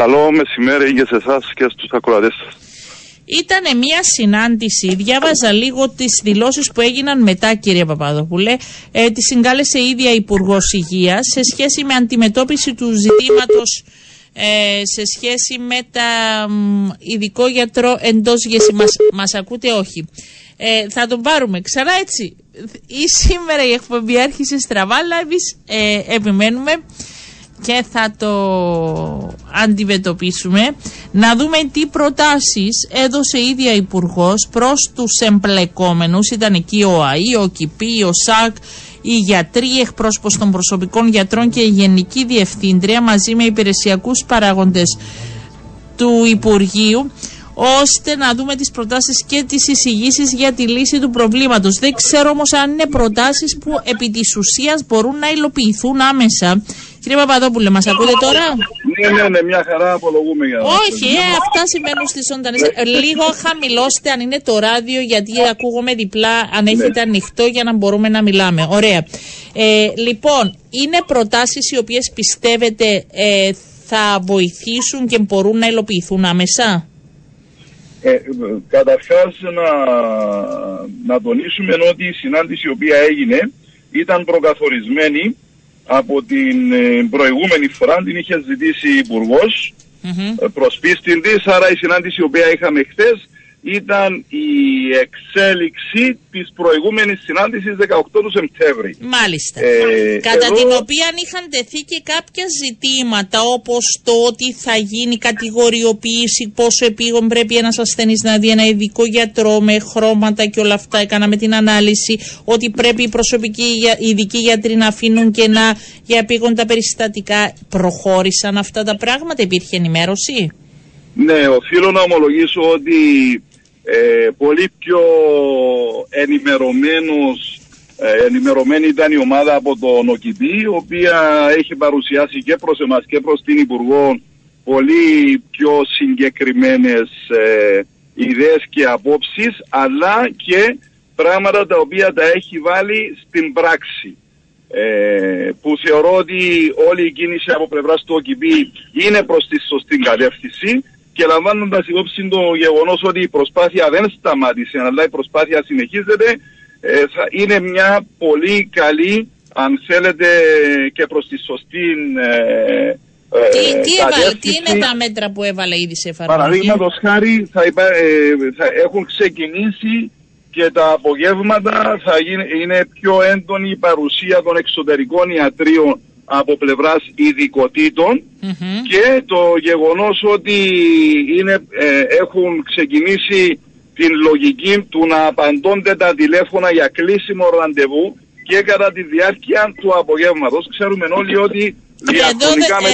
Καλό μεσημέρι και σε εσάς και στους ακροατές σας. Ήταν μια συνάντηση, διάβαζα λίγο τις δηλώσεις που έγιναν μετά κύριε Παπαδόπουλε, ε, τη συγκάλεσε η ίδια Υπουργός Υγείας σε σχέση με αντιμετώπιση του ζητήματος ε, σε σχέση με τα ειδικό γιατρό εντός γεση. Μας, μας ακούτε όχι. Ε, θα τον πάρουμε ξανά έτσι. Ή σήμερα η εκπομπή άρχισε στραβά, αλλά εμείς ε, επιμένουμε και θα το αντιμετωπίσουμε. Να δούμε τι προτάσεις έδωσε η ίδια υπουργός προς τους εμπλεκόμενους. Ήταν εκεί ο ΑΗ, ο ΚΙΠΗ, ο ΣΑΚ, οι γιατροί, εκπρόσωπος των προσωπικών γιατρών και η Γενική Διευθύντρια μαζί με υπηρεσιακούς παράγοντες του Υπουργείου ώστε να δούμε τις προτάσεις και τις εισηγήσεις για τη λύση του προβλήματος. Δεν ξέρω όμως αν είναι προτάσεις που επί της ουσίας μπορούν να υλοποιηθούν άμεσα. Κύριε Παπαδόπουλε, μας ακούτε τώρα; Ναι, ναι, ναι, μια χαρά απολογούμε για Όχι, ε, αυτά σημαίνουν στις ζωντανές. Ε, λίγο χαμηλώστε αν είναι το ράδιο, γιατί ακούγομαι διπλά, αν ναι. έχετε ανοιχτό για να μπορούμε να μιλάμε. Ωραία. Ε, λοιπόν, είναι προτάσεις οι οποίες πιστεύετε ε, θα βοηθήσουν και μπορούν να υλοποιηθούν άμεσα; Ε, καταρχάς να, να τονίσουμε ότι η συνάντηση η οποία έγινε ήταν προκαθορισμένη από την ε, προηγούμενη φορά, την είχε ζητήσει η Υπουργός mm-hmm. προς πίστην της, άρα η συνάντηση η οποία είχαμε χθες ήταν η εξέλιξη της προηγούμενης συνάντησης 18 του Σεπτέμβρη. Μάλιστα. Ε, Κατά την οποία είχαν τεθεί και κάποια ζητήματα όπως το ότι θα γίνει κατηγοριοποίηση, πόσο επίγον πρέπει ένας ασθενής να δει ένα ειδικό γιατρό με χρώματα και όλα αυτά. Έκαναμε την ανάλυση ότι πρέπει οι προσωπικοί οι ειδικοί γιατροί να αφήνουν και να για επίγοντα περιστατικά. Προχώρησαν αυτά τα πράγματα, υπήρχε ενημέρωση; Ναι, οφείλω να ομολογήσω ότι ε, πολύ πιο ενημερωμένος ε, ενημερωμένη ήταν η ομάδα από τον ΟΚΙΠΗ η οποία έχει παρουσιάσει και προς εμάς και προς την Υπουργό πολύ πιο συγκεκριμένες ε, ιδέες και απόψεις αλλά και πράγματα τα οποία τα έχει βάλει στην πράξη. Ε, που θεωρώ ότι όλη η κίνηση από πλευράς του ΟΚΙΠΗ είναι προς τη σωστή κατεύθυνση και λαμβάνοντας υπόψη το γεγονός ότι η προσπάθεια δεν σταμάτησε, αλλά η προσπάθεια συνεχίζεται, ε, θα είναι μια πολύ καλή, αν θέλετε, και προς τη σωστή. Ε, ε, τι, τι, έβαλε, τι είναι τα μέτρα που έβαλε ήδη σε εφαρμογή; Παραδείγματος χάρη θα, θα έχουν ξεκινήσει και τα απογεύματα θα είναι πιο έντονη η παρουσία των εξωτερικών ιατρίων από πλευράς και το γεγονός ότι είναι, ε, έχουν ξεκινήσει την λογική του να απαντώνται τα τηλέφωνα για κλείσιμο ραντεβού και κατά τη διάρκεια του απογεύματος. Ξέρουμε όλοι ότι εδώ,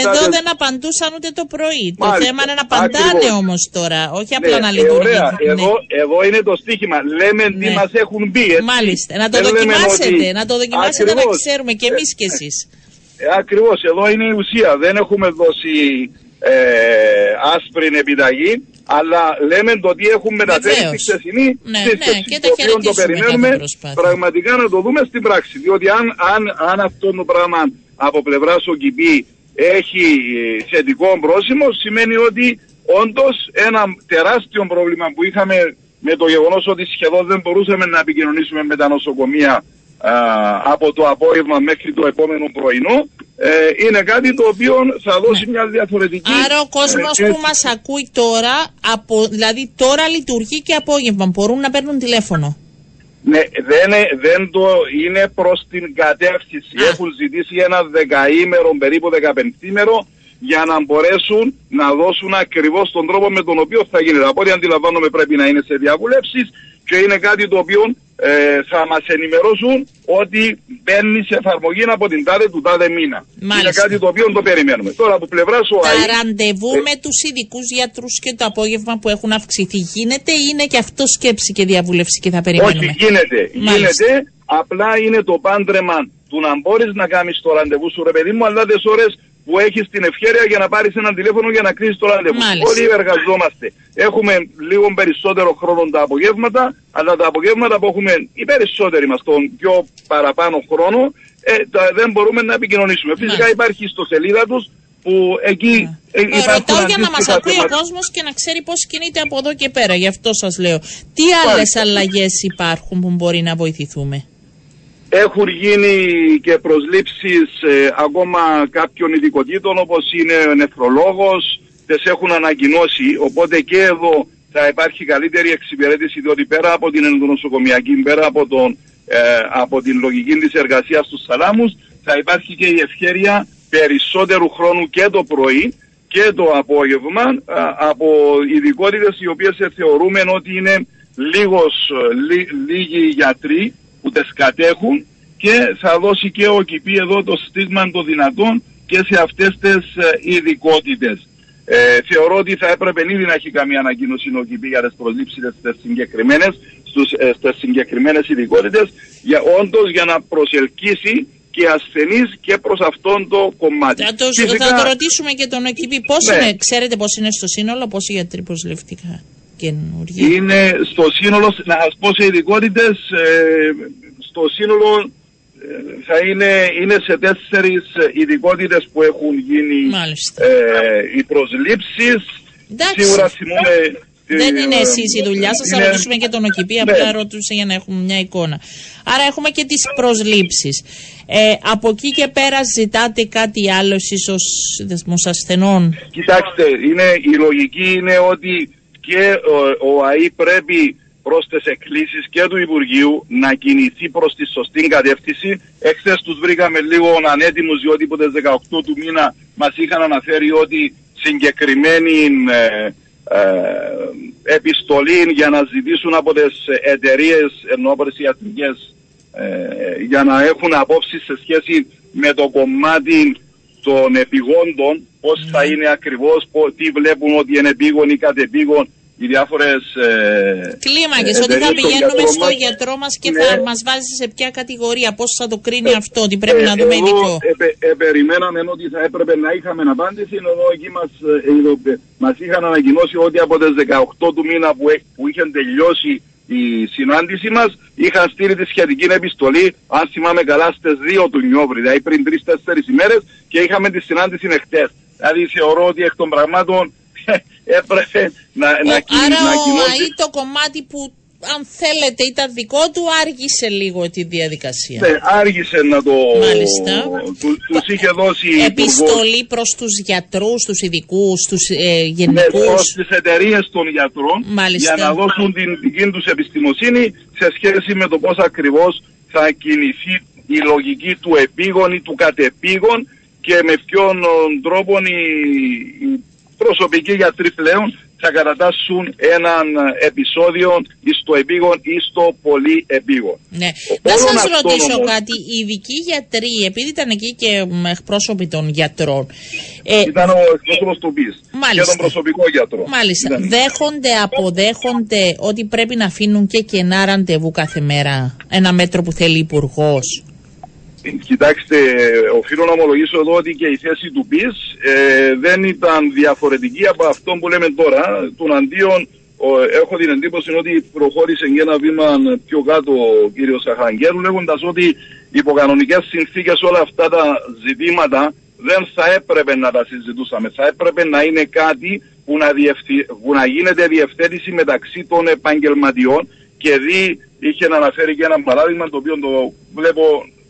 εδώ δεν απαντούσαν ούτε το πρωί. το θέμα είναι να απαντάνε όμως τώρα, όχι απλά ναι, να λειτουργούν. Ναι. Εδώ, εδώ είναι το στίχημα. Λέμε ναι. τι μας έχουν πει. Έτσι. Μάλιστα. Να το δοκιμάσετε, να το δοκιμάσετε να ξέρουμε και εμείς κι εσείς. Ε, ακριβώς, εδώ είναι η ουσία. Δεν έχουμε δώσει ε, άσπρη επιταγή, αλλά λέμε το τι έχουμε μεταφέρει στη χθεσινή ναι, ναι, και το οποίο το περιμένουμε πραγματικά να το δούμε στην πράξη. Διότι αν, αν, αν αυτό το πράγμα από πλευράς ο ΚΙΠΗ έχει θετικό πρόσημο, σημαίνει ότι όντως ένα τεράστιο πρόβλημα που είχαμε με το γεγονός ότι σχεδόν δεν μπορούσαμε να επικοινωνήσουμε με τα νοσοκομεία από το απόγευμα μέχρι το επόμενο πρωινό ε, είναι κάτι το οποίο θα δώσει μια διαφορετική... Άρα ο κόσμος ε, που μας ακούει τώρα, από, δηλαδή τώρα λειτουργεί και απόγευμα, μπορούν να παίρνουν τηλέφωνο. Ναι, δεν, δεν το είναι προς την κατεύθυνση. Έχουν ζητήσει ένα δεκαήμερο, περίπου δεκαπεντήμερο, για να μπορέσουν να δώσουν ακριβώς τον τρόπο με τον οποίο θα γίνεται. Από ό,τι αντιλαμβάνομαι πρέπει να είναι σε διαβουλεύσεις και είναι κάτι το οποίο ε, θα μας ενημερώσουν ότι μπαίνει σε εφαρμογή από την τάδε του τάδε μήνα. Μάλιστα. Είναι κάτι το οποίο το περιμένουμε. Τώρα από πλευρά ο Τα ΑΕ, ραντεβού ε, με τους ειδικούς γιατρούς και το απόγευμα που έχουν αυξηθεί γίνεται ή είναι και αυτό σκέψη και διαβούλευση και θα περιμένουμε; Όχι γίνεται. Γίνεται. Απλά είναι το πάντρεμα του να μπορείς να κάνεις το ραντεβού σου ρε παιδί μου αλλά τις ώρες που έχεις την ευχαίρεια για να πάρεις ένα τηλέφωνο για να κλείσεις το ραντεβού. Όλοι εργαζόμαστε. Έχουμε λίγο περισσότερο χρόνο τα απογεύματα, αλλά τα απογεύματα που έχουμε οι περισσότεροι μας τον πιο παραπάνω χρόνο, ε, τα, δεν μπορούμε να επικοινωνήσουμε. Μάλιστα. Φυσικά υπάρχει στο σελίδα τους που εκεί ε, ρωτάω για να μας ακούει ο κόσμος και να ξέρει πώς κινείται από εδώ και πέρα. Γι' αυτό σας λέω. Τι άλλες αλλαγές υπάρχουν που μπορεί να βοηθηθούμε; Έχουν γίνει και προσλήψεις ε, ακόμα κάποιων ειδικοτήτων όπως είναι ο νεφρολόγος, τις έχουν ανακοινώσει, οπότε και εδώ θα υπάρχει καλύτερη εξυπηρέτηση διότι πέρα από την ενδονοσοκομιακή, πέρα από, τον, ε, από την λογική της εργασίας στους σαλάμους θα υπάρχει και η ευχέρεια περισσότερου χρόνου και το πρωί και το απόγευμα από ειδικότητες οι οποίες θεωρούμε ότι είναι λίγος, λί, λίγοι γιατροί που τις κατέχουν και θα δώσει και ο ΚΙΠΗ εδώ το στίγμα των δυνατών και σε αυτές τις ε, ειδικότητες. Ε, θεωρώ ότι θα έπρεπε ήδη να έχει καμία ανακοίνωση ο ΚΙΠΗ για τις προσλήψεις στις συγκεκριμένες, στους, ε, στις συγκεκριμένες ειδικότητες για, όντως για να προσελκύσει και ασθενείς και προς αυτόν το κομμάτι. Θα το, Φυσικά, θα το ρωτήσουμε και τον ΟΚΙΠΗ. Πώς ναι. είναι, ξέρετε πώς είναι στο σύνολο, πόσοι γιατροί προσληφθήκαν καινούργιοι. Είναι στο σύνολο, να σας πω σε ειδικότητες, ε, στο σύνολο ε, θα είναι, είναι σε τέσσερις ειδικότητες που έχουν γίνει ε, οι προσλήψεις. Σίγουρα θυμούμε δεν είναι εσείς η δουλειά σας, θα ρωτήσουμε και τον ΟΚΙΠΗ. Απλά ναι. ρωτούσε για να έχουμε μια εικόνα. Άρα έχουμε και τις προσλήψεις. Ε, από εκεί και πέρα ζητάτε κάτι άλλο εσείς ως δεσμός ασθενών; Κοιτάξτε, είναι, η λογική είναι ότι και ο, ο ΑΗ πρέπει προς τις εκκλήσεις και του Υπουργείου να κινηθεί προς τη σωστή κατεύθυνση. Εχθές τους βρήκαμε λίγο ανέτοιμους, διότι από τις 18 του μήνα μας είχαν αναφέρει ότι συγκεκριμένοι ε, ε, επιστολή για να ζητήσουν από τις εταιρείες ενώ από τις ιατρικές ε, για να έχουν απόψεις σε σχέση με το κομμάτι των επιγόντων πώς θα ναι. είναι ακριβώς, τι βλέπουν ότι είναι επίγον ή κατεπίγον οι διάφορες. Ε, Κλίμακες, ότι θα πηγαίνουμε στο γιατρό μας και ναι. θα μας βάζει σε ποια κατηγορία, πώς θα το κρίνει ε, αυτό, ότι πρέπει ε, να δούμε ειδικό. Ε, ε, περιμέναμε ότι θα έπρεπε να είχαμε απάντηση, ενώ εκεί μας ε, μας είχαν ανακοινώσει ότι από τις 18 του μήνα που, που είχε τελειώσει η συνάντηση μας, είχαν στείλει τη σχετική επιστολή, αν θυμάμαι καλά, στις 2 του Νιόβρη, δηλαδή πριν 3-4 ημέρες, και είχαμε τη συνάντηση εχθές. Δηλαδή θεωρώ ότι εκ των πραγμάτων έπρεπε να, να, Άρα να ο ΑΗ το κομμάτι που αν θέλετε ήταν δικό του άργησε λίγο τη διαδικασία. Ναι, άργησε να το... Μάλιστα. Του, τους είχε δώσει... Επιστολή προς τους γιατρούς, τους ειδικούς, τους ε, γενικούς. Ναι, προς τις εταιρείες των γιατρών Μάλιστα. για να δώσουν την δική τους επιστημοσύνη σε σχέση με το πώς ακριβώς θα κινηθεί η λογική του επίγον ή του κατεπήγων και με ποιον τρόπο η, η προσωπικοί γιατροί πλέον θα κατατάσσουν έναν επεισόδιο στο επίγον ή στο πολύ επίγον. Ναι. Να σας ρωτήσω κάτι. Οι ειδικοί γιατροί, επειδή ήταν εκεί και εκπρόσωποι των γιατρών. Ε, ήταν ο εκπρόσωπος του ΠΙΣ και τον προσωπικό γιατρό. Μάλιστα. Δέχονται, αποδέχονται ότι πρέπει να αφήνουν και κενά ραντεβού κάθε μέρα. Ένα μέτρο που θέλει υπουργός; Κοιτάξτε, οφείλω να ομολογήσω εδώ ότι και η θέση του ΠΙΣ ε, δεν ήταν διαφορετική από αυτό που λέμε τώρα. Τον αντίον έχω την εντύπωση ότι προχώρησε για ένα βήμα πιο κάτω ο κύριος Σαχαγγέλου λέγοντας ότι υπό κανονικές συνθήκες όλα αυτά τα ζητήματα δεν θα έπρεπε να τα συζητούσαμε. Θα έπρεπε να είναι κάτι που να, διευθυ... που να γίνεται διευθέτηση μεταξύ των επαγγελματιών και δει, είχε να αναφέρει και ένα παράδειγμα το οποίο το βλέπω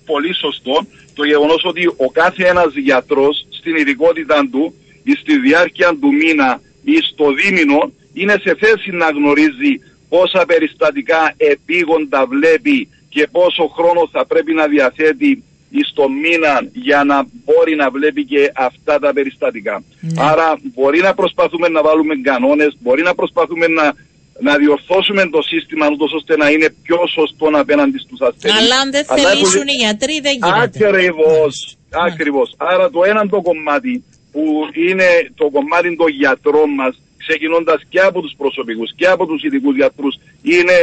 πολύ σωστό το γεγονός ότι ο κάθε ένας γιατρός στην ειδικότητα του ή στη διάρκεια του μήνα ή στο δίμηνο είναι σε θέση να γνωρίζει πόσα περιστατικά επίγοντα βλέπει και πόσο χρόνο θα πρέπει να διαθέτει στο μήνα για να μπορεί να βλέπει και αυτά τα περιστατικά. Ναι. Άρα μπορεί να προσπαθούμε να βάλουμε κανόνες, μπορεί να προσπαθούμε να να διορθώσουμε το σύστημα ούτως ώστε να είναι πιο σωστό απέναντι στους ασθενείς. Αλλά αν δεν θελήσουν οι γιατροί δεν γίνεται. Ακριβώς, ναι. ακριβώς. Άρα το ένα το κομμάτι που είναι το κομμάτι των γιατρών μας ξεκινώντας και από τους προσωπικούς και από τους ειδικούς γιατρούς είναι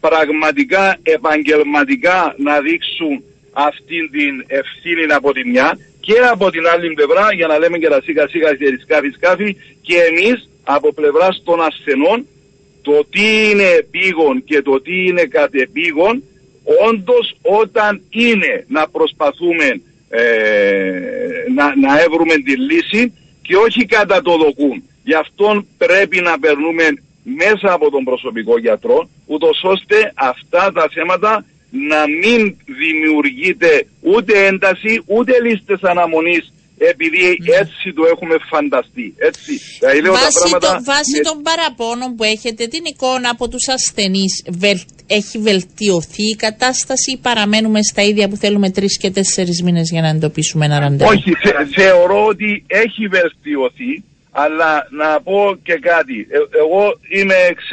πραγματικά επαγγελματικά να δείξουν αυτή την ευθύνη από τη μια και από την άλλη πλευρά για να λέμε και τα σίγα σίγα σκάφη σκάφη και εμείς από πλευράς των ασθενών το τι είναι επίγον και το τι είναι κατεπίγον, όντως όταν είναι να προσπαθούμε ε, να, να έβρουμε τη λύση και όχι κατά το δοκούν. Γι' αυτό πρέπει να περνούμε μέσα από τον προσωπικό γιατρό, ούτως ώστε αυτά τα θέματα να μην δημιουργείται ούτε ένταση, ούτε λίστες αναμονής επειδή ναι. έτσι το έχουμε φανταστεί. Έτσι. Βάσει, το, βάσει των παραπώνων που έχετε, την εικόνα από τους ασθενείς, έχει βελτιωθεί η κατάσταση ή παραμένουμε στα ίδια που θέλουμε τρεις και τέσσερις μήνες για να εντοπίσουμε ένα ραντεβού; Όχι, θεωρώ ότι έχει βελτιωθεί, αλλά να πω και κάτι. Ε, εγώ είμαι εξ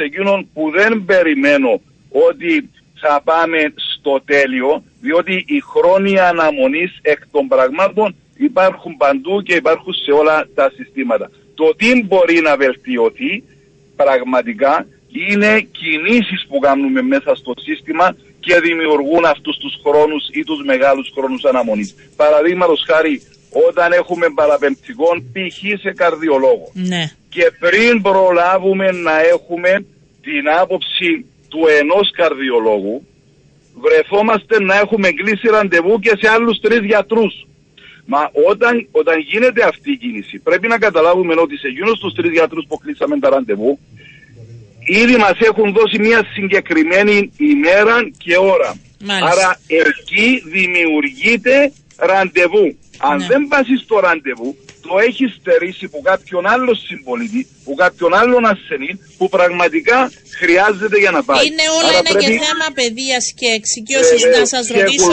που δεν περιμένω ότι θα πάμε στο τέλειο, διότι οι χρόνια αναμονής εκ των πραγμάτων υπάρχουν παντού και υπάρχουν σε όλα τα συστήματα. Το τι μπορεί να βελτιωθεί πραγματικά είναι κινήσεις που κάνουμε μέσα στο σύστημα και δημιουργούν αυτούς τους χρόνους ή τους μεγάλους χρόνους αναμονής. Παραδείγματος χάρη όταν έχουμε παραπεμπτικών π.χ. σε καρδιολόγο ναι. και πριν προλάβουμε να έχουμε την άποψη του ενός καρδιολόγου βρεθόμαστε να έχουμε κλείσει ραντεβού και σε άλλους τρεις γιατρούς. Μα όταν, όταν γίνεται αυτή η κίνηση, πρέπει να καταλάβουμε ότι σε εκείνους τους τρεις γιατρούς που κλείσαμε τα ραντεβού, ήδη μας έχουν δώσει μια συγκεκριμένη ημέρα και ώρα. Άρα εκεί δημιουργείται ραντεβού. Αν ναι. δεν πας στο ραντεβού, το έχει στερήσει από κάποιον άλλος συμπολίτη, από κάποιον άλλον ασθενή που πραγματικά χρειάζεται για να πάει. Είναι όλα ένα και θέμα παιδείας και εξοικείωσης. Ε, να σας ρωτήσω,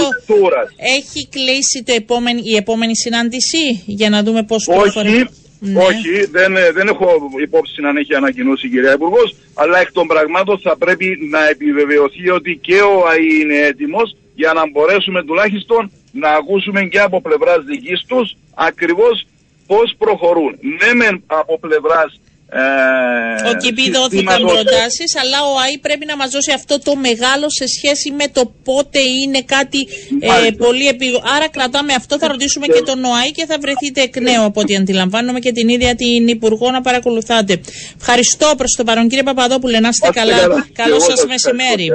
έχει κλείσει το επόμενη, η επόμενη συνάντηση για να δούμε πώς προχωρεί; Ναι. Όχι, δεν, δεν έχω υπόψη να έχει ανακοινώσει η κυρία Υπουργός, αλλά εκ των πραγμάτων θα πρέπει να επιβεβαιωθεί ότι και ο ΑΗ είναι έτοιμος για να μπορέσουμε τουλάχιστον να ακούσουμε και από πλευράς δικής τους ακριβώς πώς προχωρούν. Ναι, μεν από πλευράς. Ε, Οκ, δόθηκαν προτάσεις, αλλά ο ΟΑΥ πρέπει να μας δώσει αυτό το μεγάλο σε σχέση με το πότε είναι κάτι ε, πολύ επείγον. Άρα κρατάμε αυτό, θα ρωτήσουμε και, τον ΟΑΥ και θα βρεθείτε εκ νέου από ό,τι αντιλαμβάνομαι και την ίδια την Υπουργό να παρακολουθάτε. Ευχαριστώ προς το παρόν, κύριε Παπαδόπουλε, να είστε καλά. Καλό σας μεσημέρι.